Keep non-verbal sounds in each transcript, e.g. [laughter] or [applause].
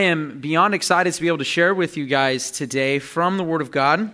am beyond excited to be able to share with you guys today from the Word of God.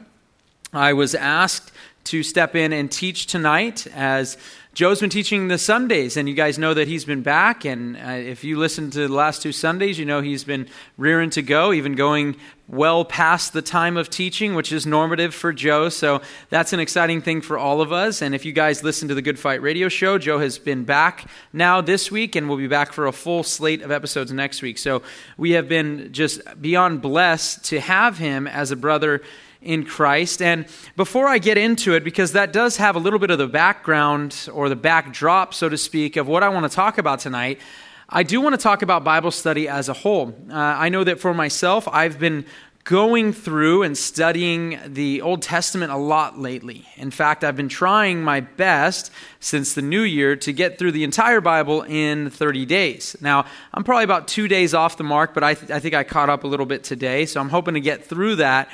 I was asked to step in and teach tonight as Joe's been teaching the Sundays, and you guys know that he's been back. And uh, if you listen to the last two Sundays, you know he's been rearing to go, even going well past the time of teaching, which is normative for Joe. So that's an exciting thing for all of us. And if you guys listen to the Good Fight radio show, Joe has been back now this week, and we'll be back for a full slate of episodes next week. So we have been just beyond blessed to have him as a brother in Christ. And before I get into it, because that does have a little bit of the background or the backdrop, so to speak, of what I want to talk about tonight, I do want to talk about Bible study as a whole. Uh, I know that for myself, I've been going through and studying the Old Testament a lot lately. In fact, I've been trying my best since the new year to get through the entire Bible in 30 days. Now, I'm probably about two days off the mark, but I, th- I think I caught up a little bit today, so I'm hoping to get through that.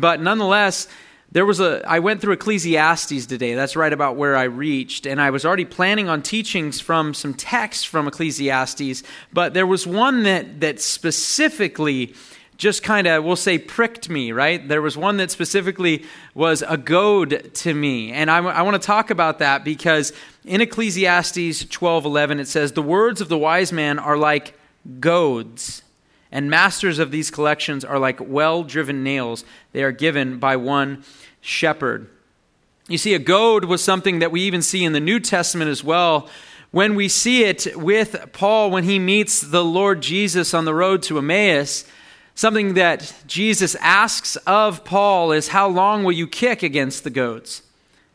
But nonetheless, there was a I went through Ecclesiastes today. That's right about where I reached, and I was already planning on teachings from some texts from Ecclesiastes, but there was one that that specifically just kind of we'll say pricked me right? There was one that specifically was a goad to me. And i, I want to talk about that because in ecclesiastes 12 11 it says the words of the wise man are like goads and masters of these collections are like well driven nails, they are given by one shepherd. You see, a goad was something that we even see in the New Testament as well. When we see it with Paul when he meets the Lord Jesus on the road to Emmaus, something that Jesus asks of Paul is, How long will you kick against the goads?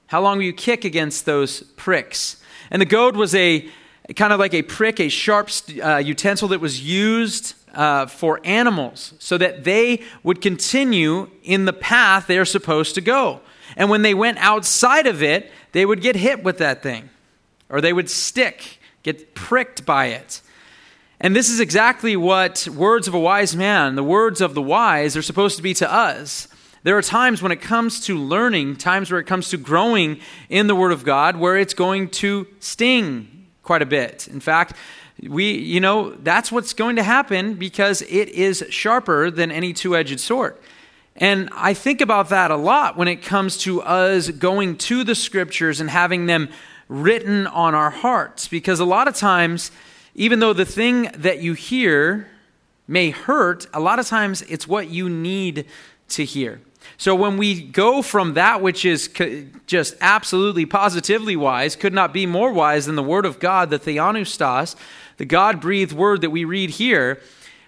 How long will you kick against those pricks? And the goad was a kind of like a prick, a sharp uh, utensil that was used uh, for animals so that they would continue in the path they're supposed to go. And when they went outside of it, they would get hit with that thing, or they would stick, get pricked by it. And this is exactly what words of a wise man, the words of the wise, are supposed to be to us. There are times when it comes to learning, times where it comes to growing in the Word of God, where it's going to sting quite a bit. In fact, we, you know, that's what's going to happen because it is sharper than any two edged sword. And I think about that a lot when it comes to us going to the scriptures and having them written on our hearts. Because a lot of times, even though the thing that you hear may hurt, a lot of times it's what you need to hear. So when we go from that which is just absolutely positively wise, could not be more wise than the Word of God, the Theopneustos, the God breathed word that we read here,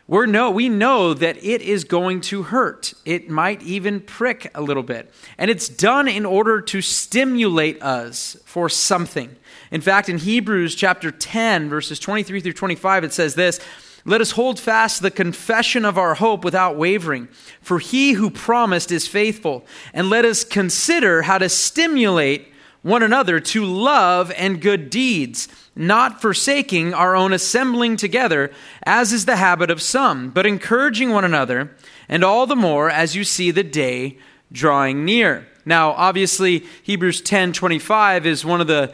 we're know, we know that it is going to hurt. It might even prick a little bit. And it's done in order to stimulate us for something. In fact, in Hebrews chapter 10, verses 23 through 25, it says this Let us hold fast the confession of our hope without wavering, for he who promised is faithful. And let us consider how to stimulate one another to love and good deeds not forsaking our own assembling together, as is the habit of some, but encouraging one another, and all the more as you see the day drawing near. Now, obviously, Hebrews 10 25 is one of the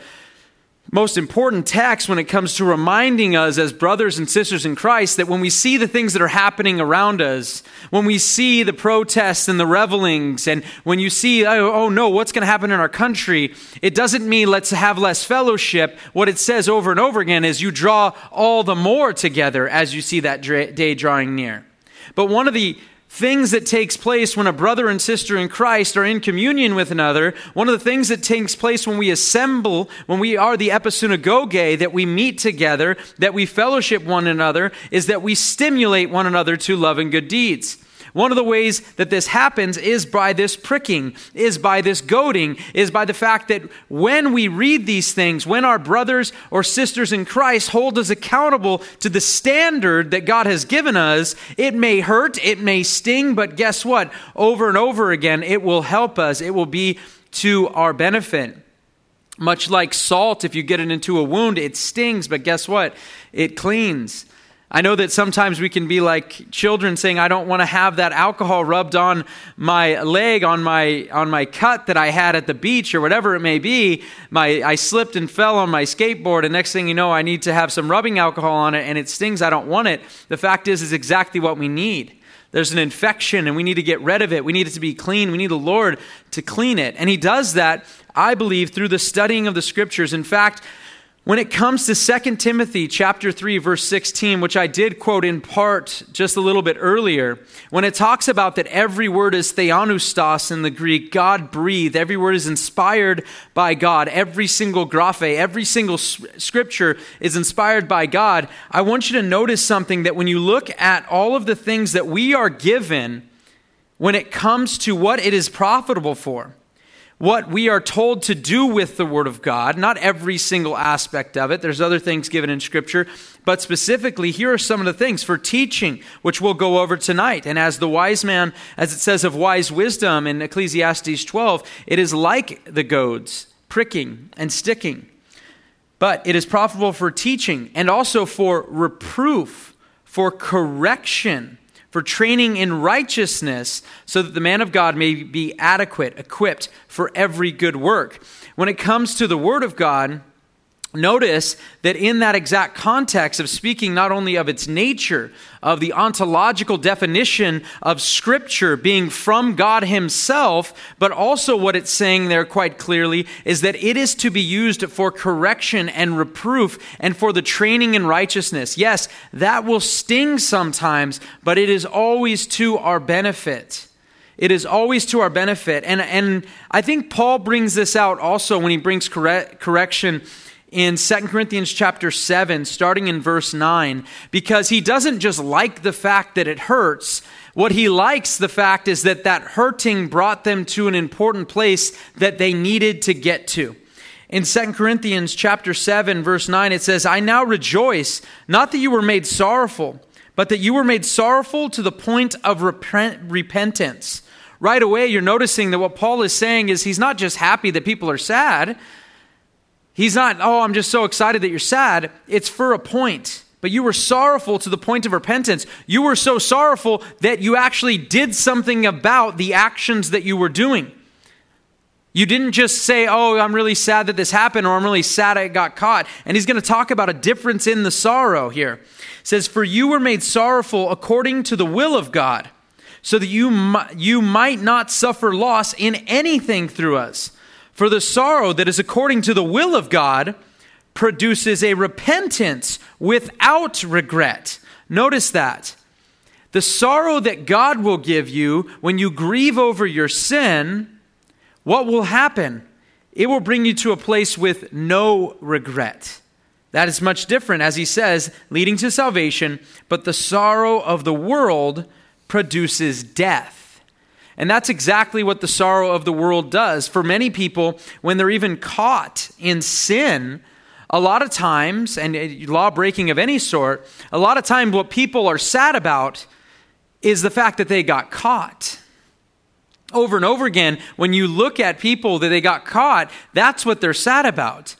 most important text when it comes to reminding us as brothers and sisters in Christ that when we see the things that are happening around us, when we see the protests and the revelings, and when you see, oh, oh no, what's going to happen in our country, it doesn't mean let's have less fellowship. What it says over and over again is you draw all the more together as you see that day drawing near. But one of the things that takes place when a brother and sister in Christ are in communion with another, one of the things that takes place when we assemble, when we are the episunagoge, that we meet together, that we fellowship one another, is that we stimulate one another to love and good deeds. One of the ways that this happens is by this pricking, is by this goading, is by the fact that when we read these things, when our brothers or sisters in Christ hold us accountable to the standard that God has given us, it may hurt, it may sting, but guess what? Over and over again, it will help us. It will be to our benefit. Much like salt, if you get it into a wound, it stings, but guess what? It cleans. I know that sometimes we can be like children saying, I don't want to have that alcohol rubbed on my leg, on my, on my cut that I had at the beach or whatever it may be. My, I slipped and fell on my skateboard, and next thing you know, I need to have some rubbing alcohol on it and it stings. I don't want it. The fact is, is exactly what we need. There's an infection and we need to get rid of it. We need it to be clean. We need the Lord to clean it. And He does that, I believe, through the studying of the scriptures. In fact, when it comes to 2 Timothy chapter 3 verse 16, which I did quote in part just a little bit earlier, when it talks about that every word is theopneustos in the Greek, God breathed, every word is inspired by God, every single graphe, every single scripture is inspired by God, I want you to notice something that when you look at all of the things that we are given when it comes to what it is profitable for, what we are told to do with the Word of God, not every single aspect of it. There's other things given in Scripture, but specifically, here are some of the things for teaching, which we'll go over tonight. And as the wise man, as it says of wise wisdom in Ecclesiastes 12, it is like the goads, pricking and sticking. But it is profitable for teaching and also for reproof, for correction for training in righteousness, so that the man of God may be adequate, equipped for every good work. When it comes to the Word of God, Notice that in that exact context of speaking not only of its nature, of the ontological definition of Scripture being from God Himself, but also what it's saying there quite clearly is that it is to be used for correction and reproof and for the training in righteousness. Yes, that will sting sometimes, but it is always to our benefit. It is always to our benefit. And, and I think Paul brings this out also when he brings correct, correction in 2 Corinthians chapter 7, starting in verse 9, because he doesn't just like the fact that it hurts. What he likes the fact is that that hurting brought them to an important place that they needed to get to. In 2 Corinthians chapter 7 verse 9 it says, "I now rejoice not that you were made sorrowful, but that you were made sorrowful to the point of repentance." Right away you're noticing that what Paul is saying is he's not just happy that people are sad, He's not, oh, I'm just so excited that you're sad. It's for a point. But you were sorrowful to the point of repentance. You were so sorrowful that you actually did something about the actions that you were doing. You didn't just say, Oh, I'm really sad that this happened, or I'm really sad I got caught. And he's going to talk about a difference in the sorrow here. It says, For you were made sorrowful according to the will of God, so that you, you might not suffer loss in anything through us. For the sorrow that is according to the will of God produces a repentance without regret. Notice that. The sorrow that God will give you when you grieve over your sin, what will happen? It will bring you to a place with no regret. That is much different, as he says, leading to salvation, but the sorrow of the world produces death. And that's exactly what the sorrow of the world does. For many people, when they're even caught in sin, a lot of times, and law breaking of any sort, a lot of times what people are sad about is the fact that they got caught. Over and over again, when you look at people that they got caught, that's what they're sad about.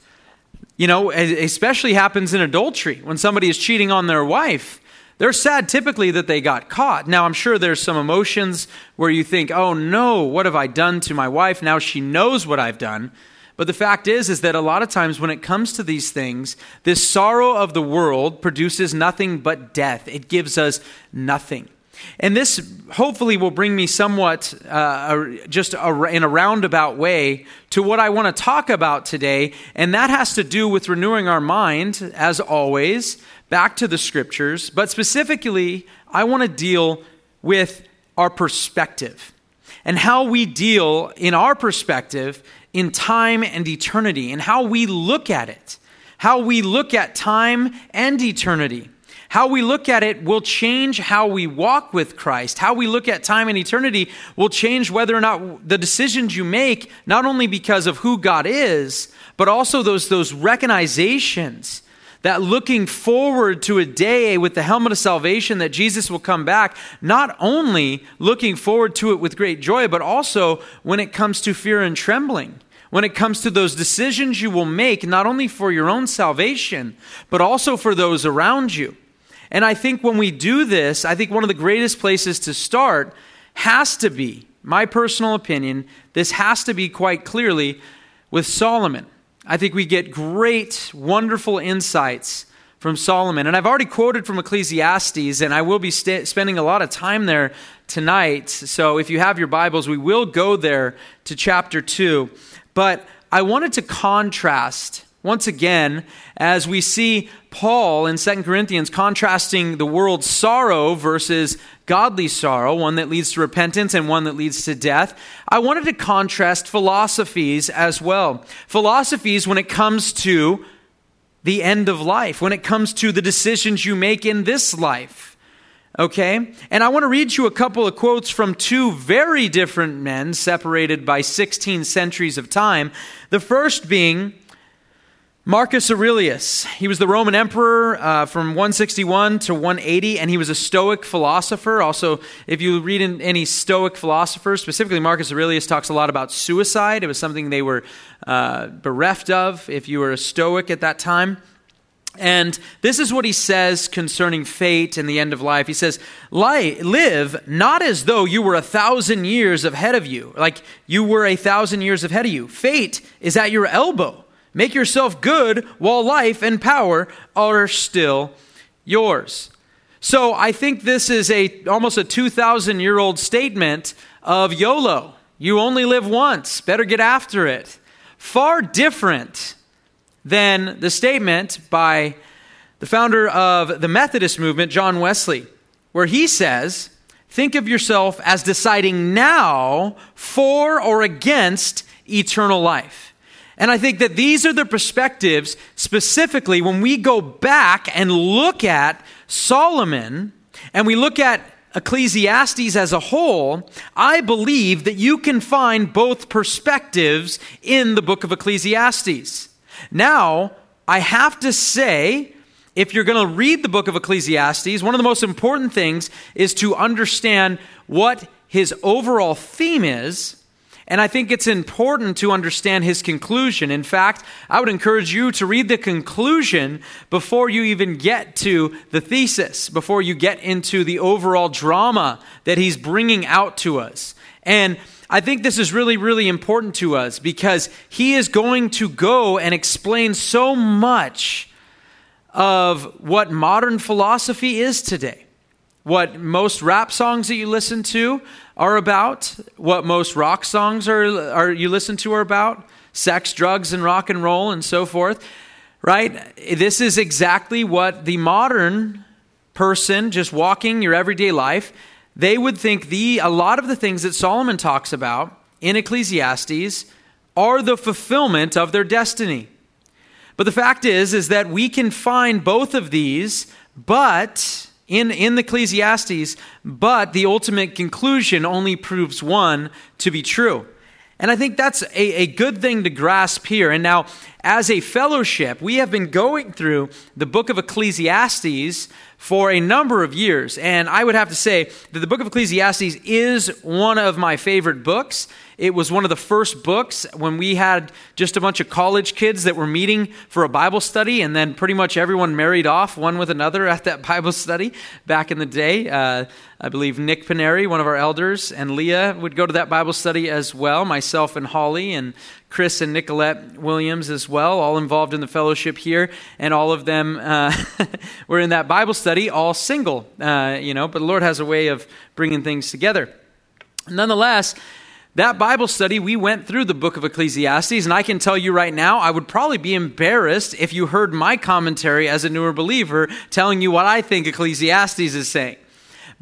You know, especially happens in adultery when somebody is cheating on their wife. They're sad typically that they got caught. Now, I'm sure there's some emotions where you think, oh no, what have I done to my wife? Now she knows what I've done. But the fact is, is that a lot of times when it comes to these things, this sorrow of the world produces nothing but death. It gives us nothing. And this hopefully will bring me somewhat, uh, just a, in a roundabout way, to what I want to talk about today. And that has to do with renewing our mind, as always, back to the scriptures, but specifically, I want to deal with our perspective and how we deal in our perspective in time and eternity and how we look at it. How we look at time and eternity. How we look at it will change how we walk with Christ. How we look at time and eternity will change whether or not the decisions you make, not only because of who God is, but also those, those recognizations that looking forward to a day with the helmet of salvation that Jesus will come back, not only looking forward to it with great joy, but also when it comes to fear and trembling. When it comes to those decisions you will make, not only for your own salvation, but also for those around you. And I think when we do this, I think one of the greatest places to start has to be, my personal opinion, this has to be quite clearly with Solomon. I think we get great, wonderful insights from Solomon. And I've already quoted from Ecclesiastes, and I will be st- spending a lot of time there tonight. So if you have your Bibles, we will go there to chapter 2. But I wanted to contrast once again as we see Paul in 2 Corinthians contrasting the world's sorrow versus godly sorrow, one that leads to repentance and one that leads to death. I wanted to contrast philosophies as well. Philosophies when it comes to the end of life, when it comes to the decisions you make in this life. Okay? And I want to read you a couple of quotes from two very different men separated by 16 centuries of time. The first being Marcus Aurelius. He was the Roman emperor uh, from 161 to 180, and he was a Stoic philosopher. Also, if you read any Stoic philosophers, specifically Marcus Aurelius talks a lot about suicide. It was something they were uh, bereft of if you were a Stoic at that time. And this is what he says concerning fate and the end of life. He says, Live not as though you were a thousand years ahead of you, like you were a thousand years ahead of you. Fate is at your elbow. Make yourself good while life and power are still yours. So I think this is a almost a 2000 year old statement of YOLO. You only live once, better get after it. Far different than the statement by the founder of the Methodist movement, John Wesley, where he says, Think of yourself as deciding now for or against eternal life. And I think that these are the perspectives specifically when we go back and look at Solomon and we look at Ecclesiastes as a whole, I believe that you can find both perspectives in the book of Ecclesiastes. Now, I have to say, if you're going to read the book of Ecclesiastes, one of the most important things is to understand what his overall theme is and I think it's important to understand his conclusion. In fact, I would encourage you to read the conclusion before you even get to the thesis, before you get into the overall drama that he's bringing out to us. And I think this is really, really important to us because he is going to go and explain so much of what modern philosophy is today. What most rap songs that you listen to are about, what most rock songs are, are you listen to are about, sex, drugs, and rock and roll, and so forth, right? This is exactly what the modern person just walking your everyday life, they would think the a lot of the things that Solomon talks about in Ecclesiastes are the fulfillment of their destiny. But the fact is is that we can find both of these, but in, in Ecclesiastes, but the ultimate conclusion only proves one to be true. And I think that's a, a good thing to grasp here. And now, as a fellowship, we have been going through the book of Ecclesiastes for a number of years. And I would have to say that the book of Ecclesiastes is one of my favorite books. It was one of the first books when we had just a bunch of college kids that were meeting for a Bible study, and then pretty much everyone married off one with another at that [laughs] Bible study back in the day. Uh, I believe Nick Paneri, one of our elders, and Leah would go to that Bible study as well, myself and Holly, and Chris and Nicolette Williams as well, all involved in the fellowship here, and all of them uh, [laughs] were in that Bible study, all single, uh, you know, but the Lord has a way of bringing things together. Nonetheless, that Bible study, we went through the book of Ecclesiastes, and I can tell you right now, I would probably be embarrassed if you heard my commentary as a newer believer telling you what I think Ecclesiastes is saying.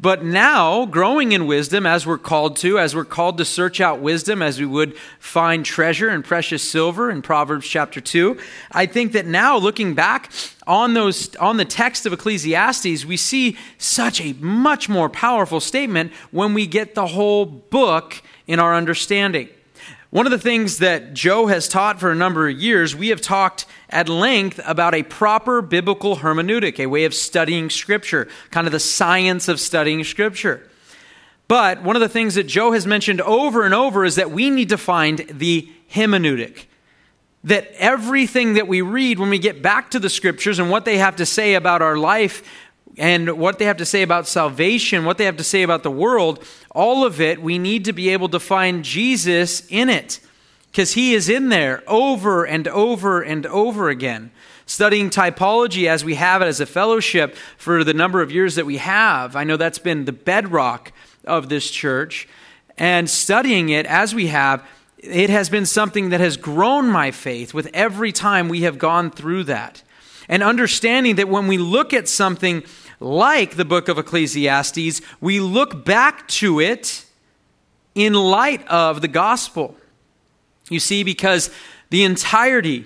But now, growing in wisdom, as we're called to, as we're called to search out wisdom, as we would find treasure and precious silver in Proverbs chapter 2, I think that now, looking back on, those, on the text of Ecclesiastes, we see such a much more powerful statement when we get the whole book in our understanding. One of the things that Joe has taught for a number of years, we have talked at length about a proper biblical hermeneutic, a way of studying Scripture, kind of the science of studying Scripture. But one of the things that Joe has mentioned over and over is that we need to find the hermeneutic. That everything that we read when we get back to the Scriptures and what they have to say about our life, and what they have to say about salvation, what they have to say about the world, all of it, we need to be able to find Jesus in it because he is in there over and over and over again. Studying typology as we have it as a fellowship for the number of years that we have, I know that's been the bedrock of this church. And studying it as we have, it has been something that has grown my faith with every time we have gone through that. And understanding that when we look at something like the book of Ecclesiastes, we look back to it in light of the gospel. You see, because the entirety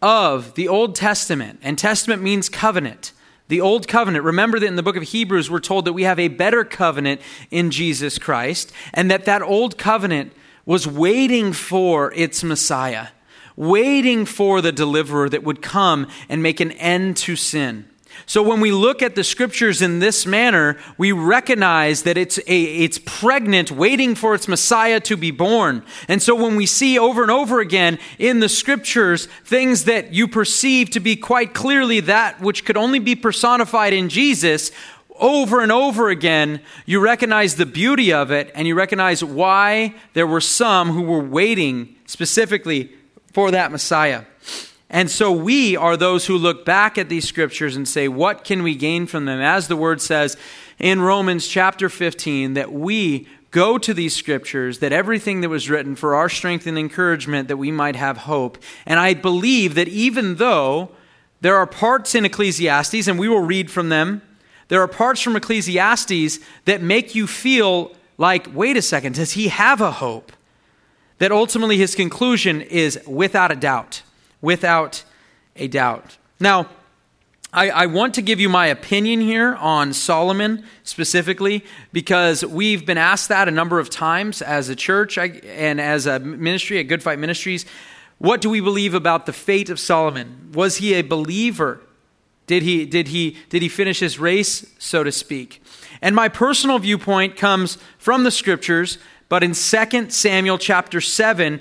of the Old Testament, and Testament means covenant, the Old Covenant, remember that in the book of Hebrews, we're told that we have a better covenant in Jesus Christ, and that that Old Covenant was waiting for its Messiah, waiting for the deliverer that would come and make an end to sin. So when we look at the scriptures in this manner, we recognize that it's a, it's pregnant, waiting for its Messiah to be born. And so when we see over and over again in the scriptures things that you perceive to be quite clearly that which could only be personified in Jesus, over and over again, you recognize the beauty of it and you recognize why there were some who were waiting specifically for that Messiah. And so we are those who look back at these scriptures and say, what can we gain from them? As the word says in Romans chapter 15, that we go to these scriptures, that everything that was written for our strength and encouragement, that we might have hope. And I believe that even though there are parts in Ecclesiastes, and we will read from them, there are parts from Ecclesiastes that make you feel like, wait a second, does he have a hope? That ultimately his conclusion is without a doubt without a doubt. Now, I, I, want to give you my opinion here on Solomon specifically because we've been asked that a number of times as a church and as a ministry at Good Fight Ministries. What do we believe about the fate of Solomon? Was he a believer? Did he, did he, did he finish his race, so to speak? And my personal viewpoint comes from the scriptures, but in 2 Samuel chapter 7,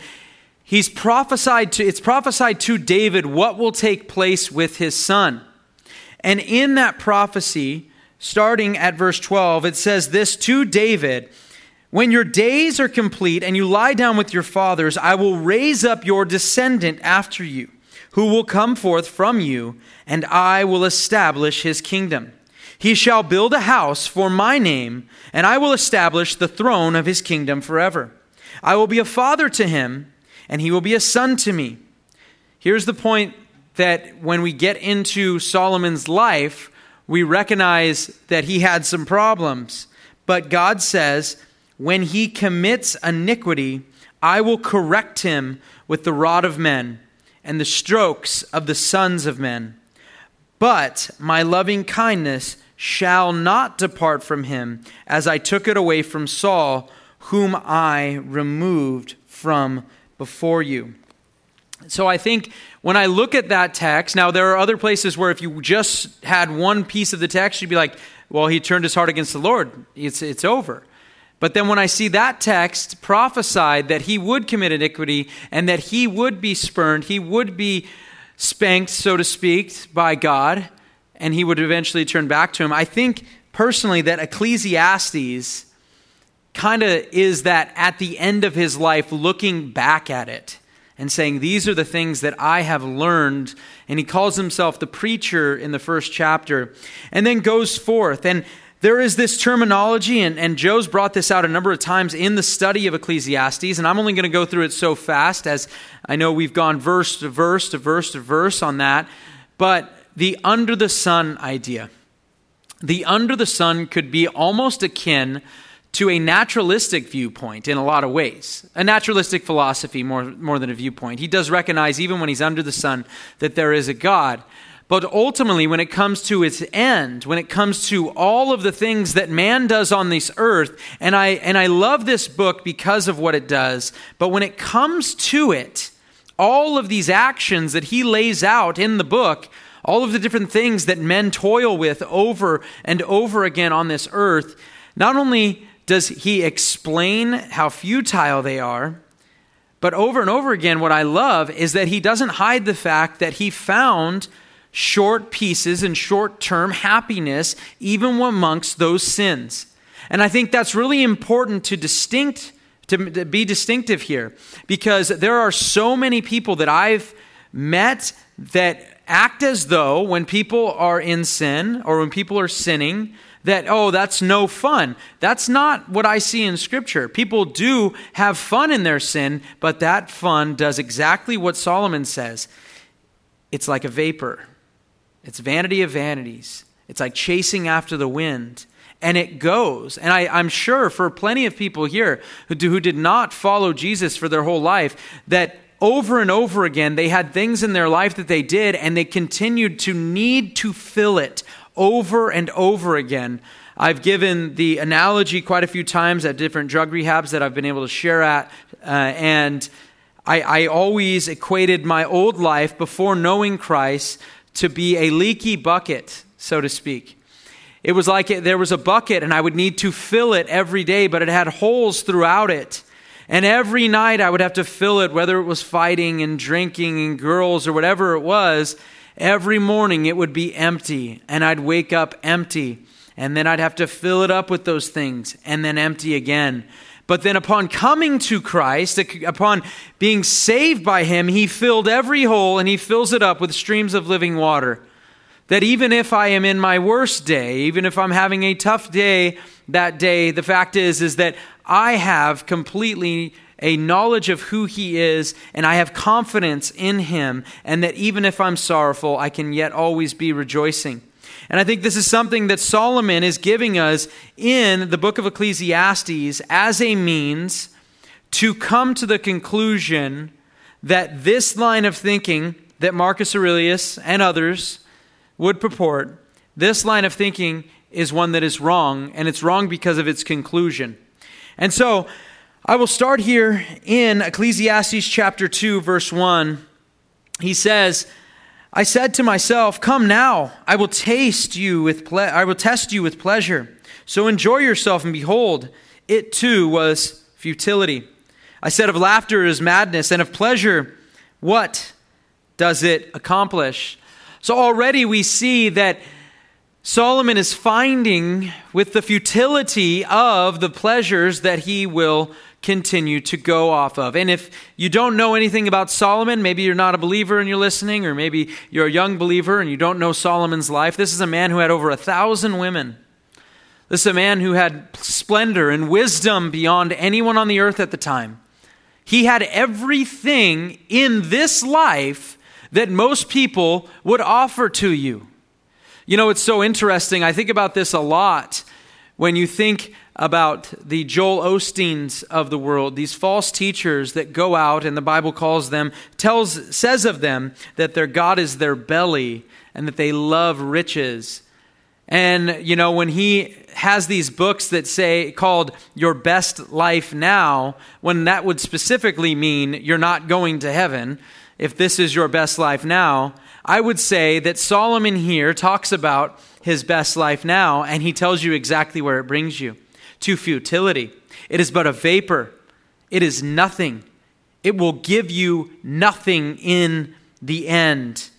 he's prophesied to it's prophesied to David what will take place with his son. And in that prophecy, starting at verse 12, it says this to David, when your days are complete and you lie down with your fathers, I will raise up your descendant after you, who will come forth from you, and I will establish his kingdom. He shall build a house for my name, and I will establish the throne of his kingdom forever. I will be a father to him and he will be a son to me. Here's the point that when we get into Solomon's life, we recognize that he had some problems. But God says, when he commits iniquity, I will correct him with the rod of men and the strokes of the sons of men. But my loving kindness shall not depart from him, as I took it away from Saul, whom I removed from before you. So I think when I look at that text, now there are other places where if you just had one piece of the text, you'd be like, well, he turned his heart against the Lord. It's, it's over. But then when I see that text prophesied that he would commit iniquity and that he would be spurned, he would be spanked, so to speak, by God, and he would eventually turn back to him, I think personally that Ecclesiastes kind of is that at the end of his life, looking back at it and saying, These are the things that I have learned. And he calls himself the preacher in the first chapter, and then goes forth. And there is this terminology, and, and Joe's brought this out a number of times in the study of Ecclesiastes, and I'm only going to go through it so fast as I know we've gone verse to verse to verse to verse on that. But the under the sun idea. The under the sun could be almost akin to a naturalistic viewpoint in a lot of ways, a naturalistic philosophy more, more than a viewpoint. He does recognize, even when he's under the sun, that there is a God. But ultimately, when it comes to its end, when it comes to all of the things that man does on this earth, and I, and I love this book because of what it does, but when it comes to it, all of these actions that he lays out in the book, all of the different things that men toil with over and over again on this earth, not only does he explain how futile they are. But over and over again, what I love is that he doesn't hide the fact that he found short pieces and short term happiness, even amongst those sins. And I think that's really important to distinct to, be distinctive here because there are so many people that I've met that act as though when people are in sin or when people are sinning that oh that's no fun. That's not what i see in scripture. People do have fun in their sin but that fun does exactly what solomon says. It's like a vapor. It's vanity of vanities. It's like chasing after the wind. And it goes. And I, am sure for plenty of people here who, do, who did not follow Jesus for their whole life, that over and over again they had things in their life that they did, and they continued to need to fill it over and over again. I've given the analogy quite a few times at different drug rehabs that I've been able to share at, uh, and I, I always equated my old life before knowing Christ to be a leaky bucket, so to speak. It was like there was a bucket and I would need to fill it every day, but it had holes throughout it. And every night I would have to fill it, whether it was fighting and drinking and girls or whatever it was. Every morning it would be empty, and I'd wake up empty. And then I'd have to fill it up with those things, and then empty again. But then, upon coming to Christ, upon being saved by Him, He filled every hole and He fills it up with streams of living water that even if I am in my worst day, even if I'm having a tough day that day, the fact is is that I have completely a knowledge of who he is and I have confidence in him and that even if I'm sorrowful, I can yet always be rejoicing. And I think this is something that Solomon is giving us in the book of Ecclesiastes as a means to come to the conclusion that this line of thinking that Marcus Aurelius and others would purport, this line of thinking is one that is wrong, and it's wrong because of its conclusion. And so, I will start here in Ecclesiastes chapter 2, verse 1. He says, I said to myself, Come now, I will taste you with ple- I will test you with pleasure. So enjoy yourself, and behold, it too was futility. I said of laughter is madness, and of pleasure, what does it accomplish? So already we see that Solomon is finding with the futility of the pleasures that he will continue to go off of. And if you don't know anything about Solomon, maybe you're not a believer and you're listening, or maybe you're a young believer and you don't know Solomon's life. This is a man who had over a thousand women. This is a man who had splendor and wisdom beyond anyone on the earth at the time. He had everything in this life that most people would offer to you. You know, it's so interesting. I think about this a lot when you think about the Joel Osteens of the world, these false teachers that go out and the Bible calls them, tells, says of them that their God is their belly and that they love riches. And, you know, when he has these books that say, called Your Best Life Now, when that would specifically mean you're not going to heaven, if this is your best life now, I would say that Solomon here talks about his best life now, and he tells you exactly where it brings you to futility. It is but a vapor, it is nothing. It will give you nothing in the end.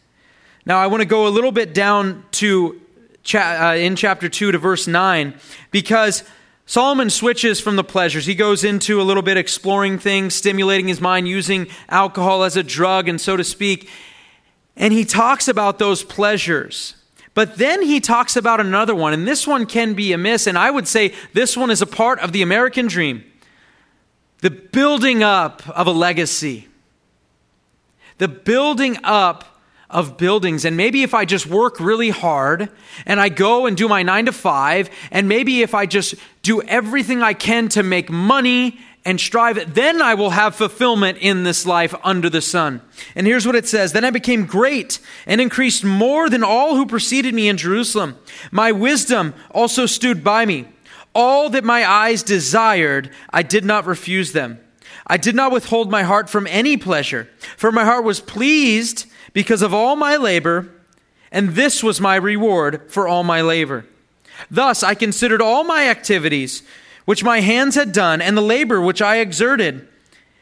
Now, I want to go a little bit down to cha- uh, in chapter 2 to verse 9 because Solomon switches from the pleasures. He goes into a little bit exploring things, stimulating his mind, using alcohol as a drug, and so to speak. And he talks about those pleasures. But then he talks about another one, and this one can be amiss, and I would say this one is a part of the American dream the building up of a legacy, the building up of buildings. And maybe if I just work really hard and I go and do my nine to five, and maybe if I just do everything I can to make money and strive, then I will have fulfillment in this life under the sun. And here's what it says Then I became great and increased more than all who preceded me in Jerusalem. My wisdom also stood by me. All that my eyes desired, I did not refuse them. I did not withhold my heart from any pleasure, for my heart was pleased because of all my labor, and this was my reward for all my labor. Thus I considered all my activities which my hands had done, and the labor which I exerted,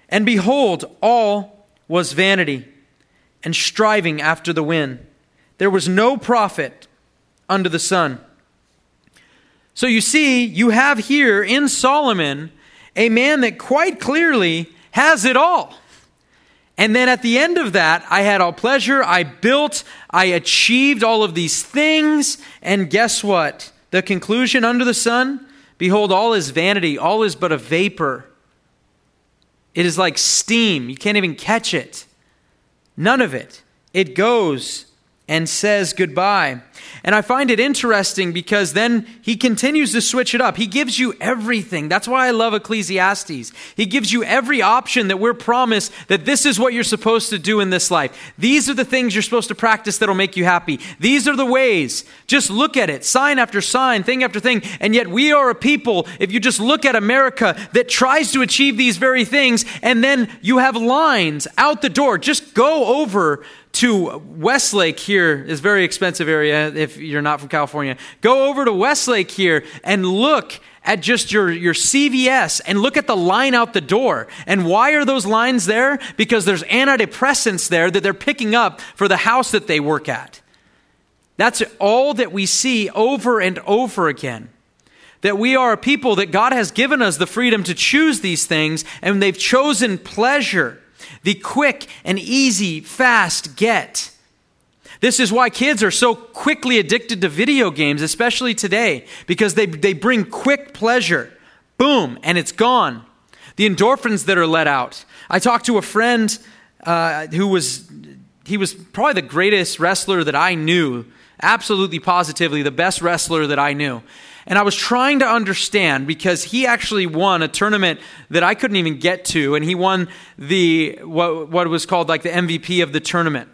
and behold, all was vanity and striving after the wind. there was no profit under the sun. So you see, you have here in Solomon a man that quite clearly has it all. And then at the end of that, I had all pleasure. I built, I achieved all of these things. And guess what? The conclusion under the sun behold, all is vanity, all is but a vapor. It is like steam. You can't even catch it. None of it. It goes and says goodbye. And I find it interesting because then he continues to switch it up. He gives you everything. That's why I love Ecclesiastes. He gives you every option that we're promised that this is what you're supposed to do in this life. These are the things you're supposed to practice that'll make you happy. These are the ways. Just look at it, sign after sign, thing after thing. And yet we are a people, if you just look at America, that tries to achieve these very things. And then you have lines out the door. Just go over to Westlake here is very expensive area if you're not from California. Go over to Westlake here and look at just your, your CVS and look at the line out the door. And why are those lines there? Because there's antidepressants there that they're picking up for the house that they work at. That's all that we see over and over again. That we are a people that God has given us the freedom to choose these things, and they've chosen pleasure the quick and easy, fast get. This is why kids are so quickly addicted to video games, especially today, because they, they bring quick pleasure. Boom, and it's gone. The endorphins that are let out. I talked to a friend uh, who was, he was probably the greatest wrestler that I knew, absolutely positively the best wrestler that I knew. And I was trying to understand because he actually won a tournament that I couldn't even get to, and he won the what, what was called like the MVP of the tournament.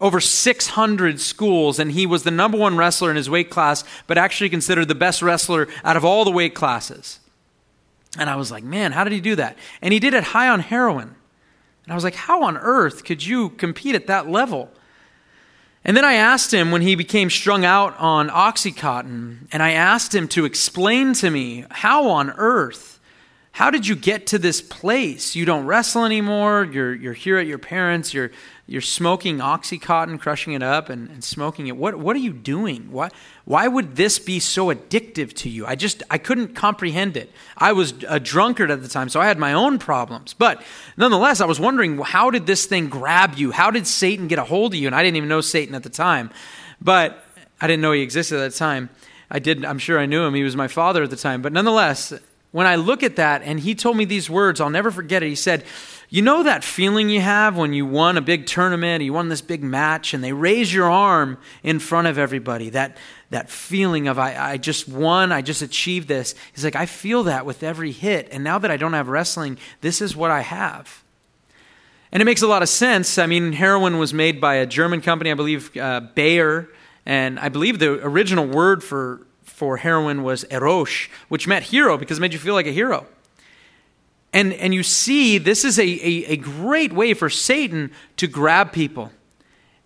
Over 600 schools, and he was the number one wrestler in his weight class, but actually considered the best wrestler out of all the weight classes. And I was like, man, how did he do that? And he did it high on heroin. And I was like, how on earth could you compete at that level? And then I asked him when he became strung out on Oxycontin, and I asked him to explain to me how on earth, how did you get to this place? You don't wrestle anymore, you're, you're here at your parents', you're, you're smoking Oxycontin, crushing it up and, and smoking it. What, what are you doing? Why, why would this be so addictive to you? I just, I couldn't comprehend it. I was a drunkard at the time, so I had my own problems. But nonetheless, I was wondering, how did this thing grab you? How did Satan get a hold of you? And I didn't even know Satan at the time. But I didn't know he existed at the time. I did, I'm sure I knew him. He was my father at the time. But nonetheless, when I look at that and he told me these words, I'll never forget it. He said, you know that feeling you have when you won a big tournament, you won this big match, and they raise your arm in front of everybody? That, that feeling of, I, I just won, I just achieved this. He's like, I feel that with every hit. And now that I don't have wrestling, this is what I have. And it makes a lot of sense. I mean, heroin was made by a German company, I believe, uh, Bayer. And I believe the original word for, for heroin was erosh, which meant hero because it made you feel like a hero. And, and you see, this is a, a, a great way for Satan to grab people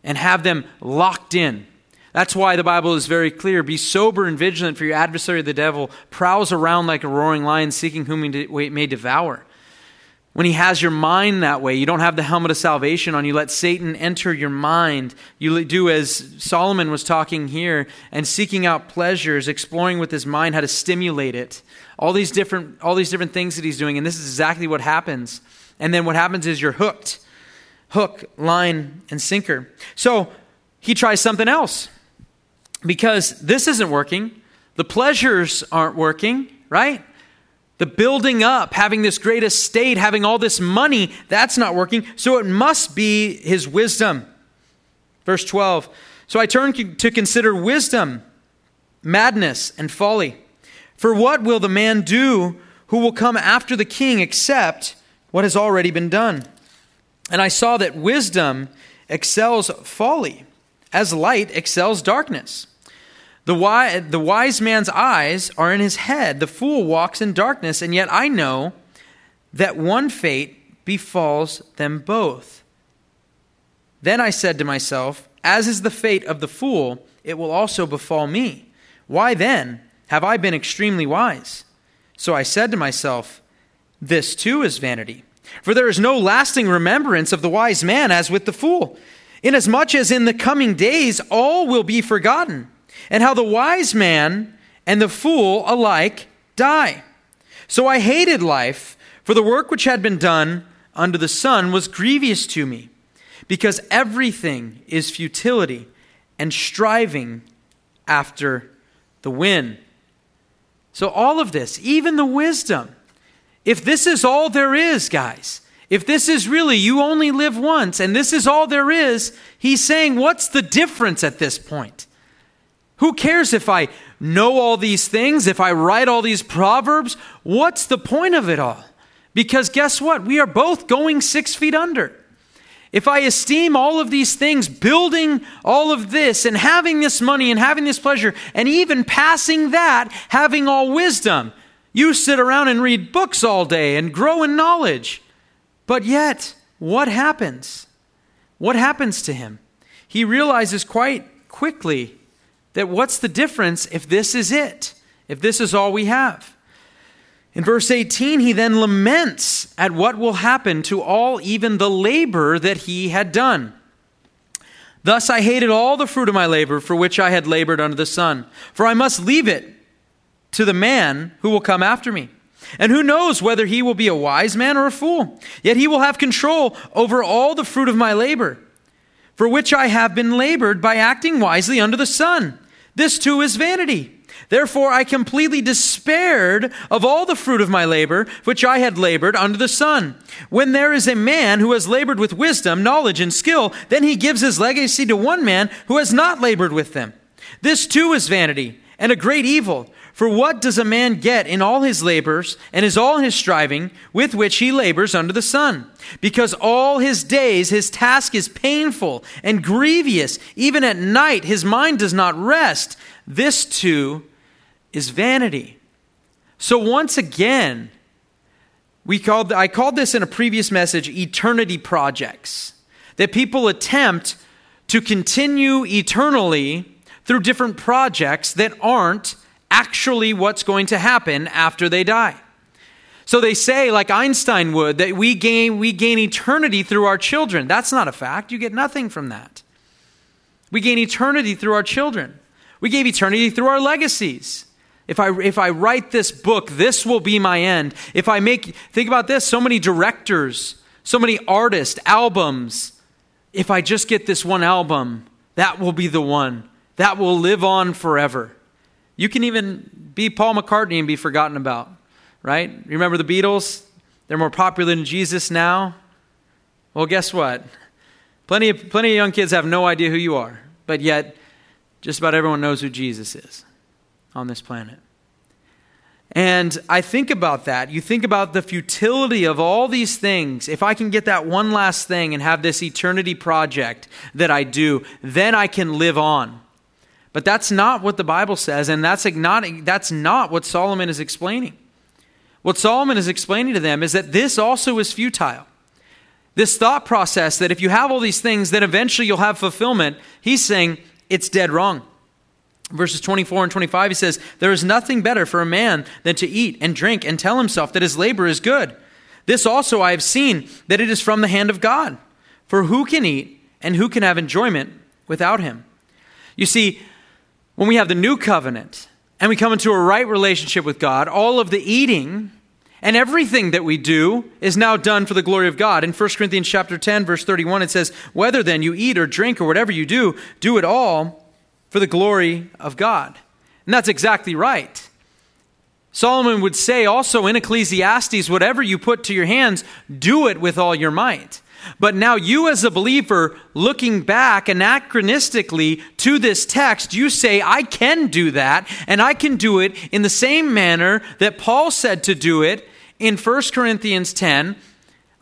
and have them locked in. That's why the Bible is very clear. Be sober and vigilant, for your adversary, the devil, prowls around like a roaring lion, seeking whom he may devour. When he has your mind that way, you don't have the helmet of salvation on. You let Satan enter your mind. You do as Solomon was talking here and seeking out pleasures, exploring with his mind how to stimulate it. All these different, all these different things that he's doing, and this is exactly what happens. And then what happens is you're hooked. Hook, line, and sinker. So he tries something else because this isn't working. The pleasures aren't working, right? The building up, having this great estate, having all this money, that's not working. So it must be his wisdom. Verse 12. So I turn to consider wisdom, madness, and folly. For what will the man do who will come after the king except what has already been done? And I saw that wisdom excels folly, as light excels darkness. The wise, the wise man's eyes are in his head. The fool walks in darkness, and yet I know that one fate befalls them both. Then I said to myself, As is the fate of the fool, it will also befall me. Why then have I been extremely wise? So I said to myself, This too is vanity. For there is no lasting remembrance of the wise man as with the fool. inasmuch as in the coming days all will be forgotten, and how the wise man and the fool alike die. So I hated life, for the work which had been done under the sun was grievous to me, because everything is futility and striving after the wind. So, all of this, even the wisdom, if this is all there is, guys, if this is really you only live once and this is all there is, he's saying, what's the difference at this point? Who cares if I know all these things, if I write all these proverbs? What's the point of it all? Because guess what? We are both going six feet under. If I esteem all of these things, building all of this and having this money and having this pleasure, and even passing that, having all wisdom, you sit around and read books all day and grow in knowledge. But yet, what happens? What happens to him? He realizes quite quickly that what's the difference if this is it, if this is all we have? In verse 18, he then laments at what will happen to all, even the labor that he had done. Thus I hated all the fruit of my labor for which I had labored under the sun, for I must leave it to the man who will come after me. And who knows whether he will be a wise man or a fool? Yet he will have control over all the fruit of my labor, for which I have been labored by acting wisely under the sun. This too is vanity. Therefore, I completely despaired of all the fruit of my labor, which I had labored under the sun. When there is a man who has labored with wisdom, knowledge, and skill, then he gives his legacy to one man who has not labored with them. This too is vanity and a great evil. For what does a man get in all his labors and is all his striving with which he labors under the sun? Because all his days his task is painful and grievous. Even at night his mind does not rest. This too is vanity. So once again, we called, I called this in a previous message eternity projects. That people attempt to continue eternally through different projects that aren't actually what's going to happen after they die. So they say, like Einstein would, that we gain, we gain eternity through our children. That's not a fact. You get nothing from that. We gain eternity through our children. We gave eternity through our legacies. If I, if I write this book, this will be my end. If I make, think about this so many directors, so many artists, albums. If I just get this one album, that will be the one. That will live on forever. You can even be Paul McCartney and be forgotten about, right? Remember the Beatles? They're more popular than Jesus now. Well, guess what? Plenty of, plenty of young kids have no idea who you are, but yet just about everyone knows who Jesus is on this planet. And I think about that. You think about the futility of all these things. If I can get that one last thing and have this eternity project that I do, then I can live on. But that's not what the Bible says, and that's not, that's not what Solomon is explaining. What Solomon is explaining to them is that this also is futile. This thought process that if you have all these things, then eventually you'll have fulfillment, he's saying it's dead wrong. Verses 24 and 25, he says, There is nothing better for a man than to eat and drink and tell himself that his labor is good. This also I have seen, that it is from the hand of God. For who can eat and who can have enjoyment without him? You see, when we have the new covenant and we come into a right relationship with God, all of the eating and everything that we do is now done for the glory of God. In 1 Corinthians chapter 10 verse 31 it says, "Whether then you eat or drink or whatever you do, do it all for the glory of God." And that's exactly right. Solomon would say also in Ecclesiastes, whatever you put to your hands, do it with all your might. But now, you as a believer, looking back anachronistically to this text, you say, I can do that, and I can do it in the same manner that Paul said to do it in 1 Corinthians 10.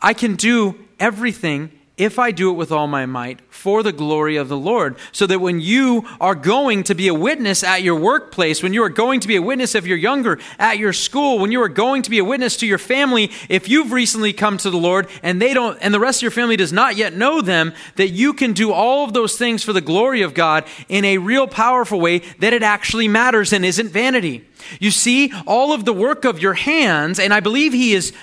I can do everything if I do it with all my might for the glory of the Lord. So that when you are going to be a witness at your workplace, when you are going to be a witness if you're younger at your school, when you are going to be a witness to your family, if you've recently come to the Lord and they don't, and the rest of your family does not yet know them, that you can do all of those things for the glory of God in a real powerful way that it actually matters and isn't vanity. You see, all of the work of your hands, and I believe he is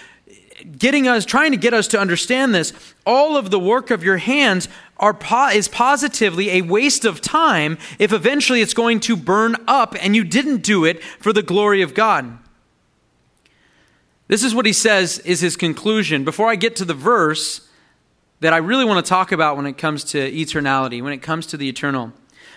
getting us, trying to get us to understand this. All of the work of your hands are po- is positively a waste of time if eventually it's going to burn up and you didn't do it for the glory of God. This is what he says is his conclusion. Before I get to the verse that I really want to talk about when it comes to eternality, when it comes to the eternal,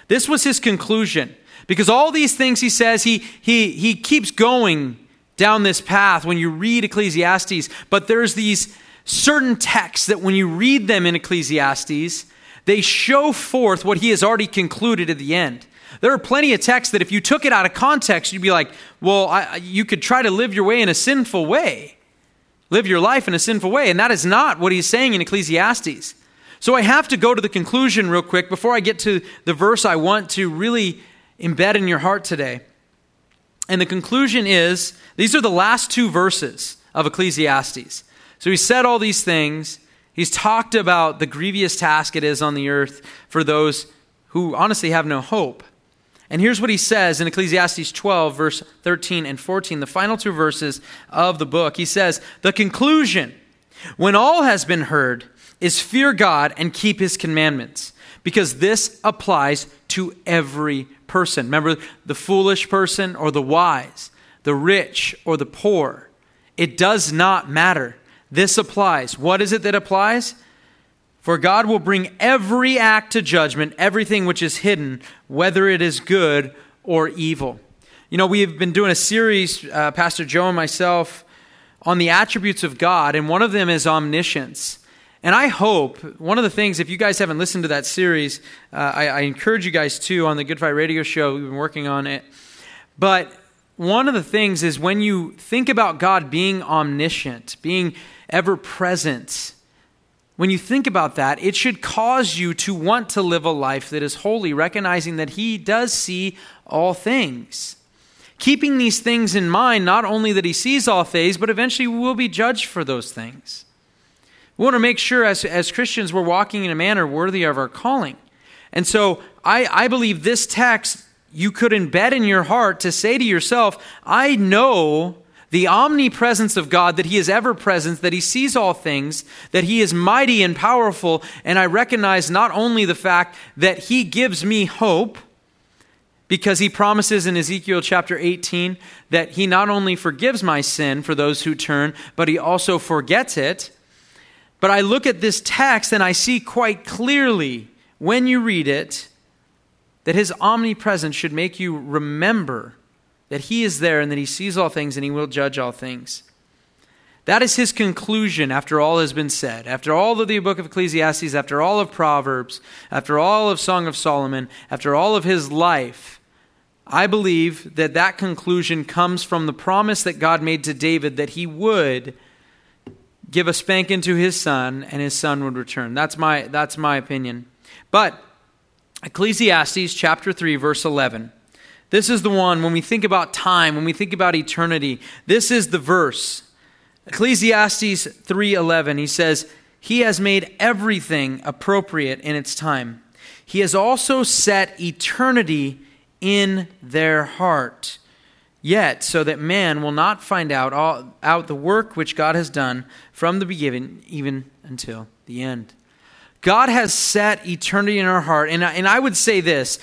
this was his conclusion. Because all these things he says, he, he, he keeps going down this path when you read Ecclesiastes, but there's these certain texts that when you read them in Ecclesiastes, they show forth what he has already concluded at the end. There are plenty of texts that if you took it out of context, you'd be like, well, I, you could try to live your way in a sinful way, live your life in a sinful way. And that is not what he's saying in Ecclesiastes. So I have to go to the conclusion real quick before I get to the verse I want to really embed in your heart today. And the conclusion is these are the last two verses of Ecclesiastes. So he said all these things. He's talked about the grievous task it is on the earth for those who honestly have no hope. And here's what he says in Ecclesiastes 12, verse 13 and 14, the final two verses of the book. He says, The conclusion, when all has been heard, is fear God and keep his commandments, because this applies to every person. Remember, the foolish person or the wise, the rich or the poor. It does not matter. This applies. What is it that applies? For God will bring every act to judgment, everything which is hidden, whether it is good or evil. You know, we have been doing a series, uh, Pastor Joe and myself, on the attributes of God, and one of them is omniscience. And I hope, one of the things, if you guys haven't listened to that series, uh, I, I encourage you guys to on the Good Fight Radio Show. We've been working on it. But one of the things is when you think about God being omniscient, being ever present, when you think about that, it should cause you to want to live a life that is holy, recognizing that He does see all things. Keeping these things in mind, not only that He sees all things, but eventually we will be judged for those things. We want to make sure as, as Christians we're walking in a manner worthy of our calling. And so I, I believe this text you could embed in your heart to say to yourself, I know the omnipresence of God, that He is ever present, that He sees all things, that He is mighty and powerful, and I recognize not only the fact that He gives me hope, because He promises in Ezekiel chapter 18 that He not only forgives my sin for those who turn, but He also forgets it. But I look at this text and I see quite clearly when you read it that His omnipresence should make you remember that he is there and that he sees all things and he will judge all things. That is his conclusion after all has been said. After all of the book of Ecclesiastes, after all of Proverbs, after all of Song of Solomon, after all of his life, I believe that that conclusion comes from the promise that God made to David that he would give a spanking to his son and his son would return. That's my, that's my opinion. But Ecclesiastes chapter 3, verse 11 this is the one when we think about time, when we think about eternity. This is the verse. Ecclesiastes 3:11 he says, "He has made everything appropriate in its time. He has also set eternity in their heart." Yet, so that man will not find out all, out the work which God has done from the beginning even until the end. God has set eternity in our heart. And I, and I would say this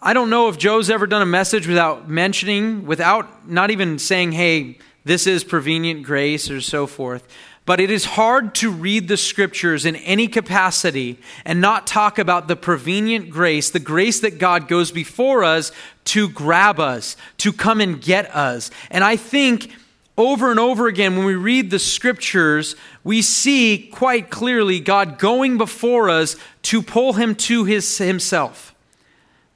I don't know if Joe's ever done a message without mentioning, without not even saying, hey, this is prevenient grace or so forth. But it is hard to read the scriptures in any capacity and not talk about the prevenient grace, the grace that God goes before us to grab us, to come and get us. And I think over and over again, when we read the scriptures, we see quite clearly God going before us to pull him to his, himself.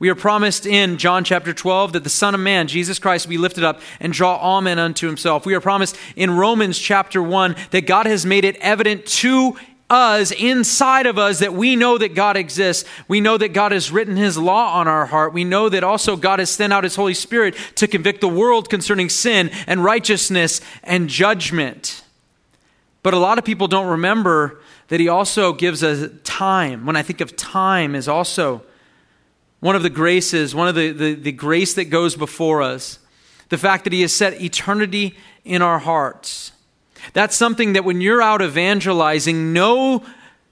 We are promised in John chapter 12 that the Son of Man, Jesus Christ, will be lifted up and draw all men unto himself. We are promised in Romans chapter 1 that God has made it evident to us, inside of us, that we know that God exists. We know that God has written his law on our heart. We know that also God has sent out his Holy Spirit to convict the world concerning sin and righteousness and judgment. But a lot of people don't remember that he also gives us time. When I think of time, is also one of the graces, one of the, the, the grace that goes before us, the fact that He has set eternity in our hearts. That's something that when you're out evangelizing, know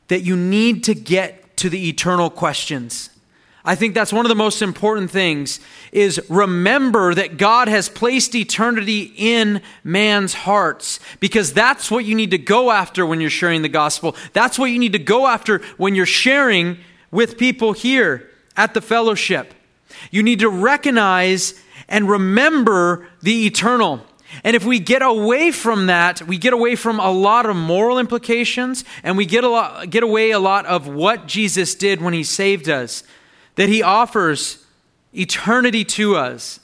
that you need to get to the eternal questions. I think that's one of the most important things is remember that God has placed eternity in man's hearts because that's what you need to go after when you're sharing the gospel. That's what you need to go after when you're sharing with people here at the fellowship. You need to recognize and remember the eternal. And if we get away from that, we get away from a lot of moral implications and we get, a lot, get away a lot of what Jesus did when he saved us, that he offers eternity to us.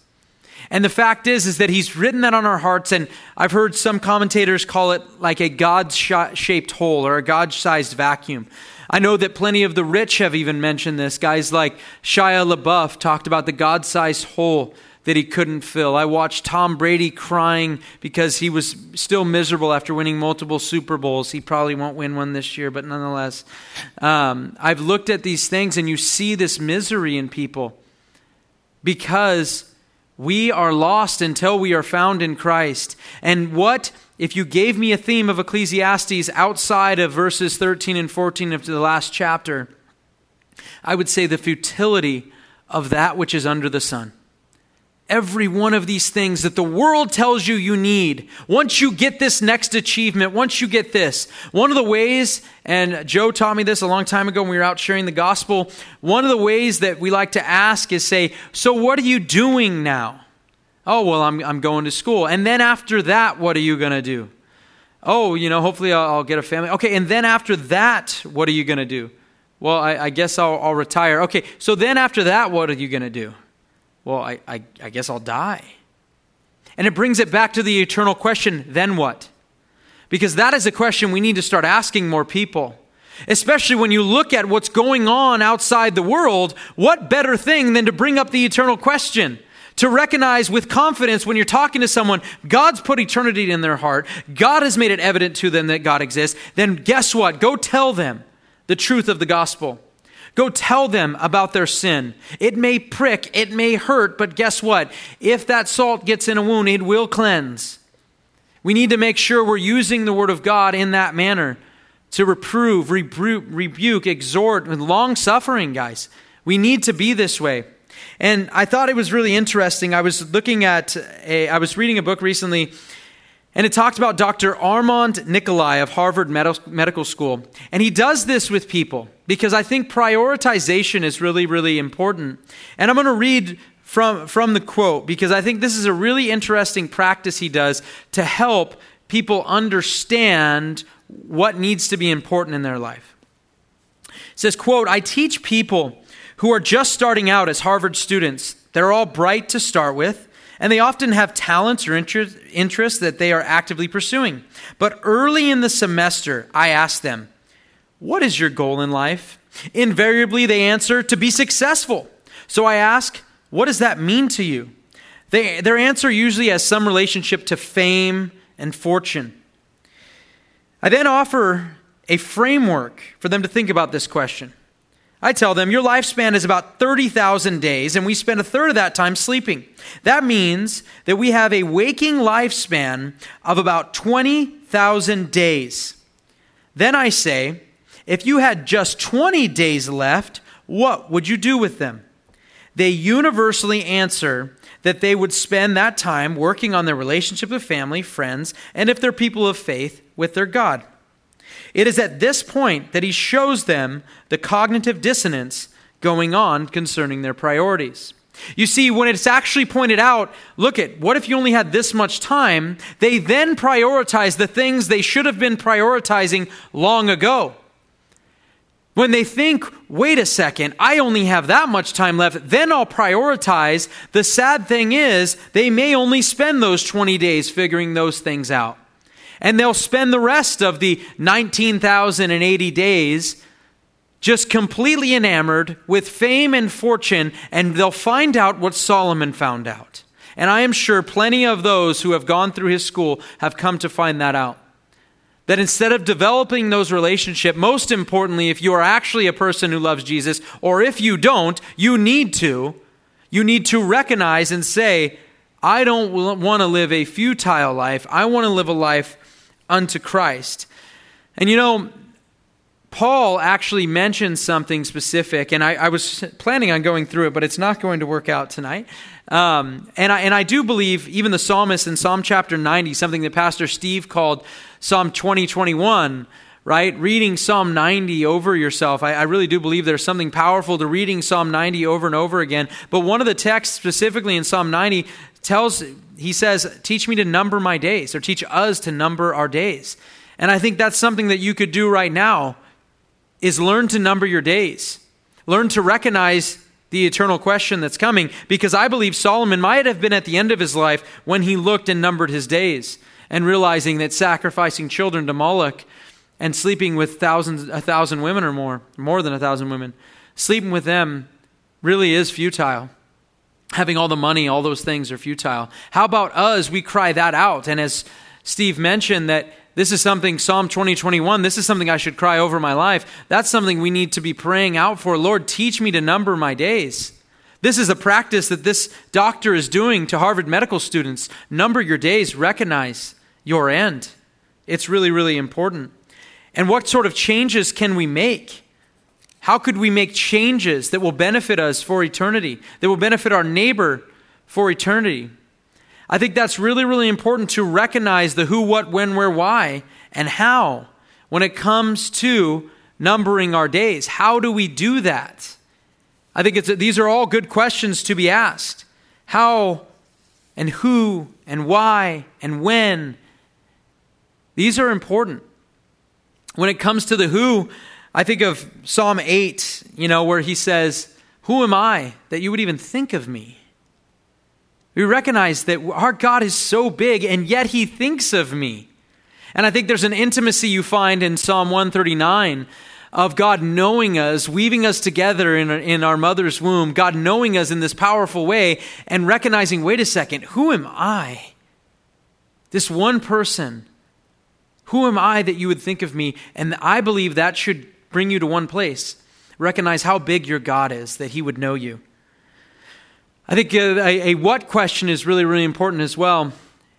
And the fact is, is that he's written that on our hearts. And I've heard some commentators call it like a God shaped hole or a God sized vacuum. I know that plenty of the rich have even mentioned this. Guys like Shia LaBeouf talked about the God sized hole that he couldn't fill. I watched Tom Brady crying because he was still miserable after winning multiple Super Bowls. He probably won't win one this year, but nonetheless, um, I've looked at these things and you see this misery in people because we are lost until we are found in Christ. And what if you gave me a theme of Ecclesiastes outside of verses 13 and 14 of the last chapter? I would say the futility of that which is under the sun every one of these things that the world tells you you need. Once you get this next achievement, once you get this, one of the ways, and Joe taught me this a long time ago when we were out sharing the gospel, one of the ways that we like to ask is say, So what are you doing now? Oh, well, I'm, I'm going to school. And then after that, what are you going to do? Oh, you know, hopefully I'll, I'll, get a family. Okay, and then after that, what are you going to do? Well, I, I guess I'll, I'll retire. Okay, so then after that, what are you going to do? well, I, I, I guess I'll die. And it brings it back to the eternal question then what? Because that is a question we need to start asking more people. Especially when you look at what's going on outside the world, what better thing than to bring up the eternal question? To recognize with confidence when you're talking to someone, God's put eternity in their heart, God has made it evident to them that God exists, then guess what? Go tell them the truth of the gospel. Go tell them about their sin. It may prick, it may hurt, but guess what? If that salt gets in a wound, it will cleanse. We need to make sure we're using the Word of God in that manner to reprove, rebuke, rebuke exhort, with long suffering, guys. We need to be this way. And I thought it was really interesting. I was looking at a, I was reading a book recently and it talked about Dr. Armand Nicholi of Harvard Medical School. And he does this with people because I think prioritization is really, really important. And I'm going to read from, from the quote because I think this is a really interesting practice he does to help people understand what needs to be important in their life. It says, quote, I teach people who are just starting out as Harvard students. They're all bright to start with and they often have talents or interests that they are actively pursuing. But early in the semester, I ask them, What is your goal in life? Invariably, they answer, To be successful. So I ask, What does that mean to you? They, their answer usually has some relationship to fame and fortune. I then offer a framework for them to think about this question. I tell them, your lifespan is about 30,000 days, and we spend a third of that time sleeping. That means that we have a waking lifespan of about 20,000 days. Then I say, if you had just 20 days left, what would you do with them? They universally answer that they would spend that time working on their relationship with family, friends, and if they're people of faith, with their God. It is at this point that he shows them the cognitive dissonance going on concerning their priorities. You see, when it's actually pointed out, look at what if you only had this much time, they then prioritize the things they should have been prioritizing long ago. When they think, wait a second, I only have that much time left, then I'll prioritize. The sad thing is, they may only spend those 20 days figuring those things out. And they'll spend the rest of the 19,080 days just completely enamored with fame and fortune, and they'll find out what Solomon found out. And I am sure plenty of those who have gone through his school have come to find that out. That instead of developing those relationships, most importantly, if you are actually a person who loves Jesus, or if you don't, you need to, you need to recognize and say, I don't want to live a futile life. I want to live a life unto Christ. And you know, Paul actually mentions something specific, and I, I, was planning on going through it, but it's not going to work out tonight. Um, and, I, and I do believe even the psalmist in Psalm chapter 90, something that Pastor Steve called Psalm 2021, right? Reading Psalm 90 over yourself. I, I really do believe there's something powerful to reading Psalm 90 over and over again. But one of the texts specifically in Psalm 90 tells, he says, Teach me to number my days, or teach us to number our days. And I think that's something that you could do right now is learn to number your days. Learn to recognize the eternal question that's coming because I believe Solomon might have been at the end of his life when he looked and numbered his days and realizing that sacrificing children to Moloch and sleeping with thousands a thousand women or more, more than a thousand women, sleeping with them really is futile. Having all the money, all those things are futile. How about us? We cry that out. And as Steve mentioned, that this is something, Psalm 20, 21, this is something I should cry over my life. That's something we need to be praying out for. Lord, teach me to number my days. This is a practice that this doctor is doing to Harvard medical students. Number your days, recognize your end. It's really, really important. And what sort of changes can we make? How could we make changes that will benefit us for eternity, that will benefit our neighbor for eternity? I think that's really, really important to recognize the who, what, when, where, why, and how when it comes to numbering our days. How do we do that? I think it's, these are all good questions to be asked. How and who and why and when. These are important. When it comes to the who, I think of Psalm 8, you know, where he says, Who am I that you would even think of me? We recognize that our God is so big, and yet He thinks of me. And I think there's an intimacy you find in Psalm 139 of God knowing us, weaving us together in, in our mother's womb, God knowing us in this powerful way, and recognizing wait a second, who am I? This one person. Who am I that you would think of me? And I believe that should bring you to one place. Recognize how big your God is, that He would know you. I think uh, a, a, what question is really, really important as well.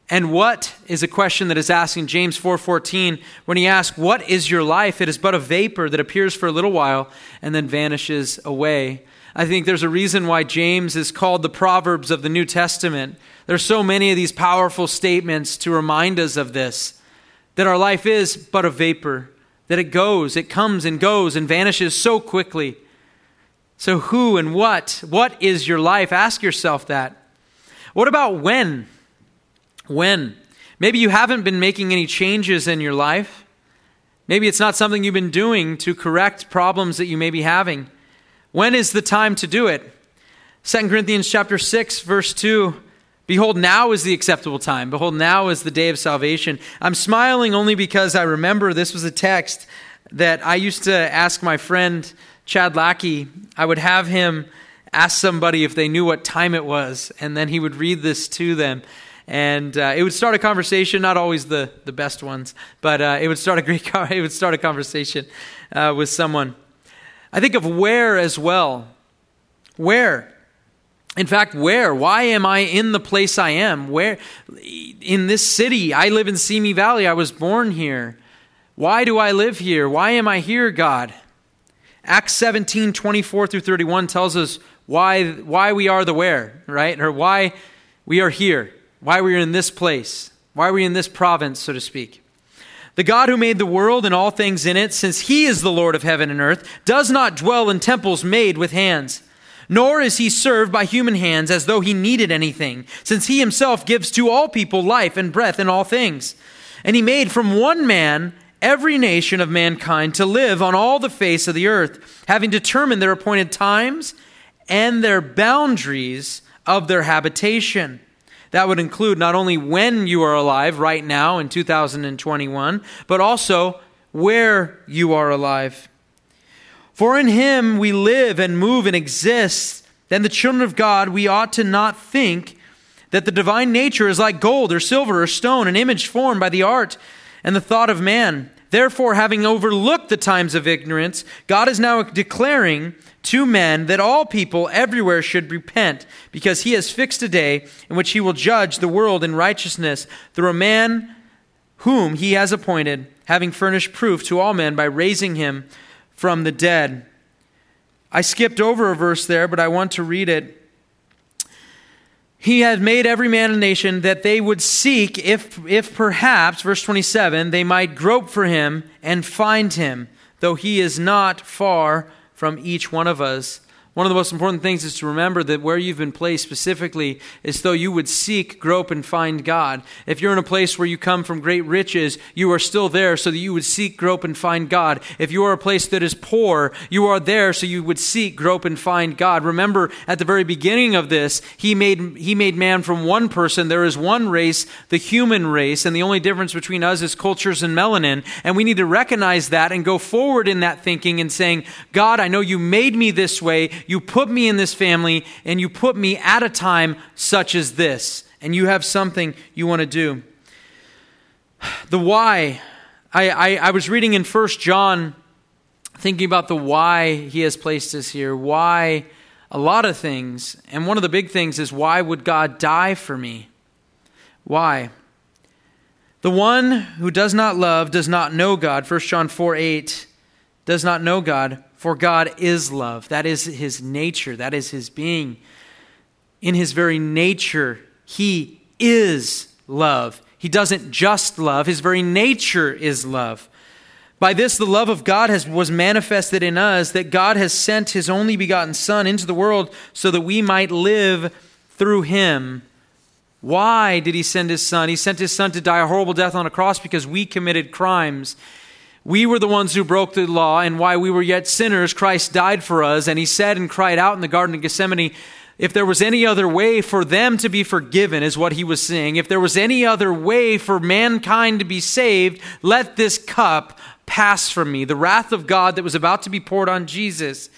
And what is a question that is asking James 4:14 when he asks, "What is your life? It is but a vapor that appears for a little while and then vanishes away." I think there's a reason why James is called the Proverbs of the New Testament. There's so many of these powerful statements to remind us of this that our life is but a vapor, that it goes, it comes and goes and vanishes so quickly. So, who and what? What is your life? Ask yourself that. What about when? When? Maybe you haven't been making any changes in your life. Maybe it's not something you've been doing to correct problems that you may be having. When is the time to do it? 2 Corinthians chapter 6 verse 2 Behold now is the acceptable time behold now is the day of salvation. I'm smiling only because I remember this was a text that I used to ask my friend Chad Lackey, I would have him ask somebody if they knew what time it was, and then he would read this to them. And uh, it would start a conversation, not always the, the best ones, but uh, it would start a great [laughs] it would start a conversation uh, with someone. I think of where as well. Where? In fact, where? Why am I in the place I am? Where? In this city. I live in Simi Valley. I was born here. Why do I live here? Why am I here, God? Acts 17, 24 through 31 tells us why, why we are the where, right? Or why we are here, why we're in this place, why we're in this province, so to speak. The God who made the world and all things in it, since he is the Lord of heaven and earth, does not dwell in temples made with hands, nor is he served by human hands as though he needed anything, since he himself gives to all people life and breath and all things. And he made from one man every nation of mankind to live on all the face of the earth, having determined their appointed times and their boundaries of their habitation. That would include not only when you are alive right now in 2021, but also where you are alive. For in him we live and move and exist. Then the children of God, we ought to not think that the divine nature is like gold or silver or stone, an image formed by the art and the thought of man. Therefore, having overlooked the times of ignorance, God is now declaring to men that all people everywhere should repent, because he has fixed a day in which he will judge the world in righteousness through a man whom he has appointed, having furnished proof to all men by raising him from the dead. I skipped over a verse there, but I want to read it. He had made every man a nation that they would seek, if, if perhaps, verse 27, they might grope for him and find him, though he is not far from each one of us. One of the most important things is to remember that where you've been placed specifically is though you would seek, grope, and find God. If you're in a place where you come from great riches, you are still there so that you would seek, grope, and find God. If you are a place that is poor, you are there so you would seek, grope, and find God. Remember, at the very beginning of this, He made, he made man from one person. There is one race, the human race, and the only difference between us is cultures and melanin. And we need to recognize that and go forward in that thinking and saying, God, I know you made me this way. You put me in this family, and you put me at a time such as this, and you have something you want to do. The why. I, I, I was reading in First John, thinking about the why he has placed us here, why a lot of things. And one of the big things is why would God die for me? Why? The one who does not love does not know God. 1 John 4 8 does not know God, for God is love. That is his nature, that is his being. In his very nature, he is love. He doesn't just love, his very nature is love. By this, the love of God has, was manifested in us, that God has sent his only begotten Son into the world so that we might live through him. Why did he send his Son? He sent his Son to die a horrible death on a cross because we committed crimes. We were the ones who broke the law, and while we were yet sinners, Christ died for us. And he said and cried out in the Garden of Gethsemane, if there was any other way for them to be forgiven, is what he was saying. If there was any other way for mankind to be saved, let this cup pass from me. The wrath of God that was about to be poured on Jesus.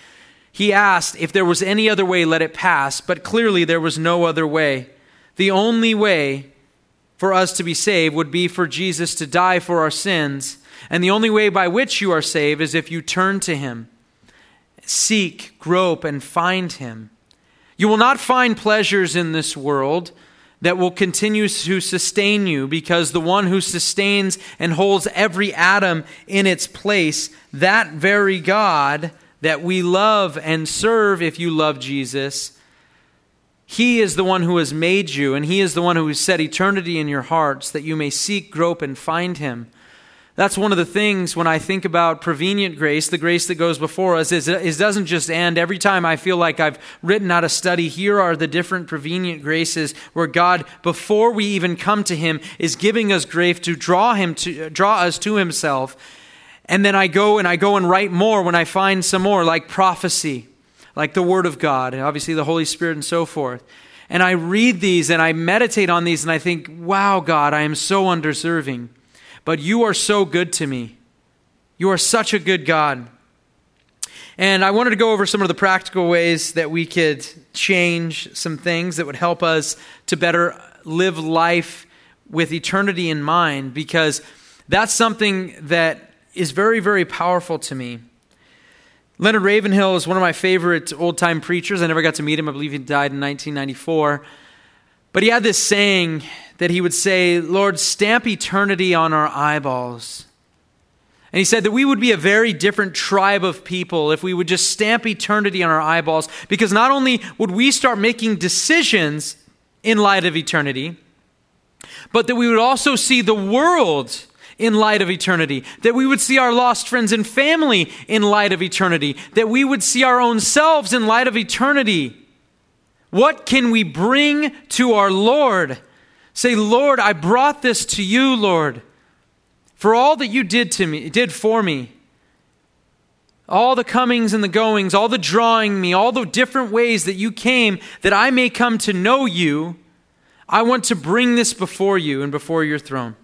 He asked if there was any other way, let it pass. But clearly there was no other way. The only way for us to be saved would be for Jesus to die for our sins and the only way by which you are saved is if you turn to Him, seek, grope, and find Him. You will not find pleasures in this world that will continue to sustain you because the one who sustains and holds every atom in its place, that very God that we love and serve if you love Jesus, He is the one who has made you, and He is the one who has set eternity in your hearts that you may seek, grope, and find Him. That's one of the things when I think about prevenient grace, the grace that goes before us, is it doesn't just end. Every time I feel like I've written out a study, here are the different prevenient graces where God, before we even come to Him, is giving us grace to draw Him to uh, draw us to Himself. And then I go and I go and write more when I find some more, like prophecy, like the Word of God, and obviously the Holy Spirit and so forth. And I read these and I meditate on these and I think, wow, God, I am so undeserving. But you are so good to me. You are such a good God. And I wanted to go over some of the practical ways that we could change some things that would help us to better live life with eternity in mind, because that's something that is very, very powerful to me. Leonard Ravenhill is one of my favorite old time preachers. I never got to meet him. I believe he died in 1994. But he had this saying that he would say, Lord, stamp eternity on our eyeballs. And he said that we would be a very different tribe of people if we would just stamp eternity on our eyeballs, because not only would we start making decisions in light of eternity, but that we would also see the world in light of eternity, that we would see our lost friends and family in light of eternity, that we would see our own selves in light of eternity. What can we bring to our Lord? Say, Lord, I brought this to you, Lord, for all that you did to me, did for me. All the comings and the goings, all the drawing me, all the different ways that you came that I may come to know you. I want to bring this before you and before your throne.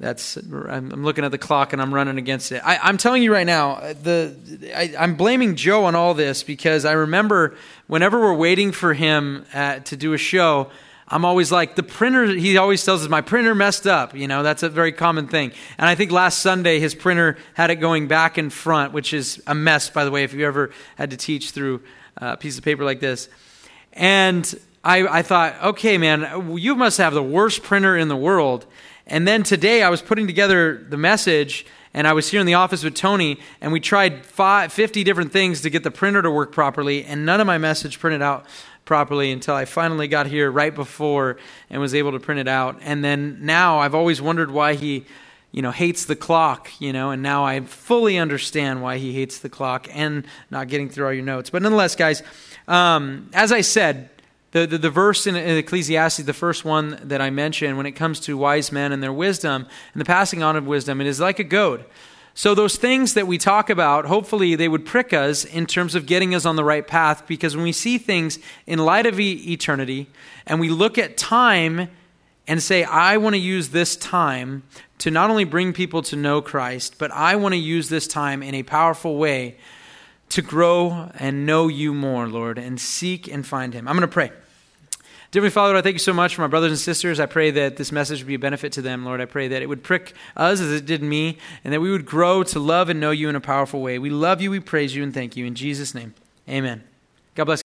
That's I'm looking at the clock and I'm running against it. I, am telling you right now, uh, the I, am blaming Joe on all this because I remember whenever we're waiting for him at, to do a show, I'm always like the printer. He always tells us my printer messed up. You know that's a very common thing. And I think last Sunday his printer had it going back and front, which is a mess, by the way. If you ever had to teach through a piece of paper like this, and I, I thought, okay, man, you must have the worst printer in the world. And then today I was putting together the message, and I was here in the office with Tony, and we tried five, 50 different things to get the printer to work properly, and none of my message printed out properly until I finally got here right before and was able to print it out. And then now I've always wondered why he you know, hates the clock, you know, and now I fully understand why he hates the clock and not getting through all your notes. But nonetheless, guys, um, as I said, the, the, the, verse in Ecclesiastes, the first one that I mentioned, when it comes to wise men and their wisdom and the passing on of wisdom, it is like a goad. So, those things that we talk about, hopefully, they would prick us in terms of getting us on the right path because when we see things in light of e- eternity and we look at time and say, I want to use this time to not only bring people to know Christ, but I want to use this time in a powerful way to grow and know you more, Lord, and seek and find Him. I'm going to pray. Dear Father, I thank you so much for my brothers and sisters. I pray that this message would be a benefit to them, Lord. I pray that it would prick us as it did me, and that we would grow to love and know you in a powerful way. We love you, we praise you, and thank you. In Jesus' name, amen. God bless.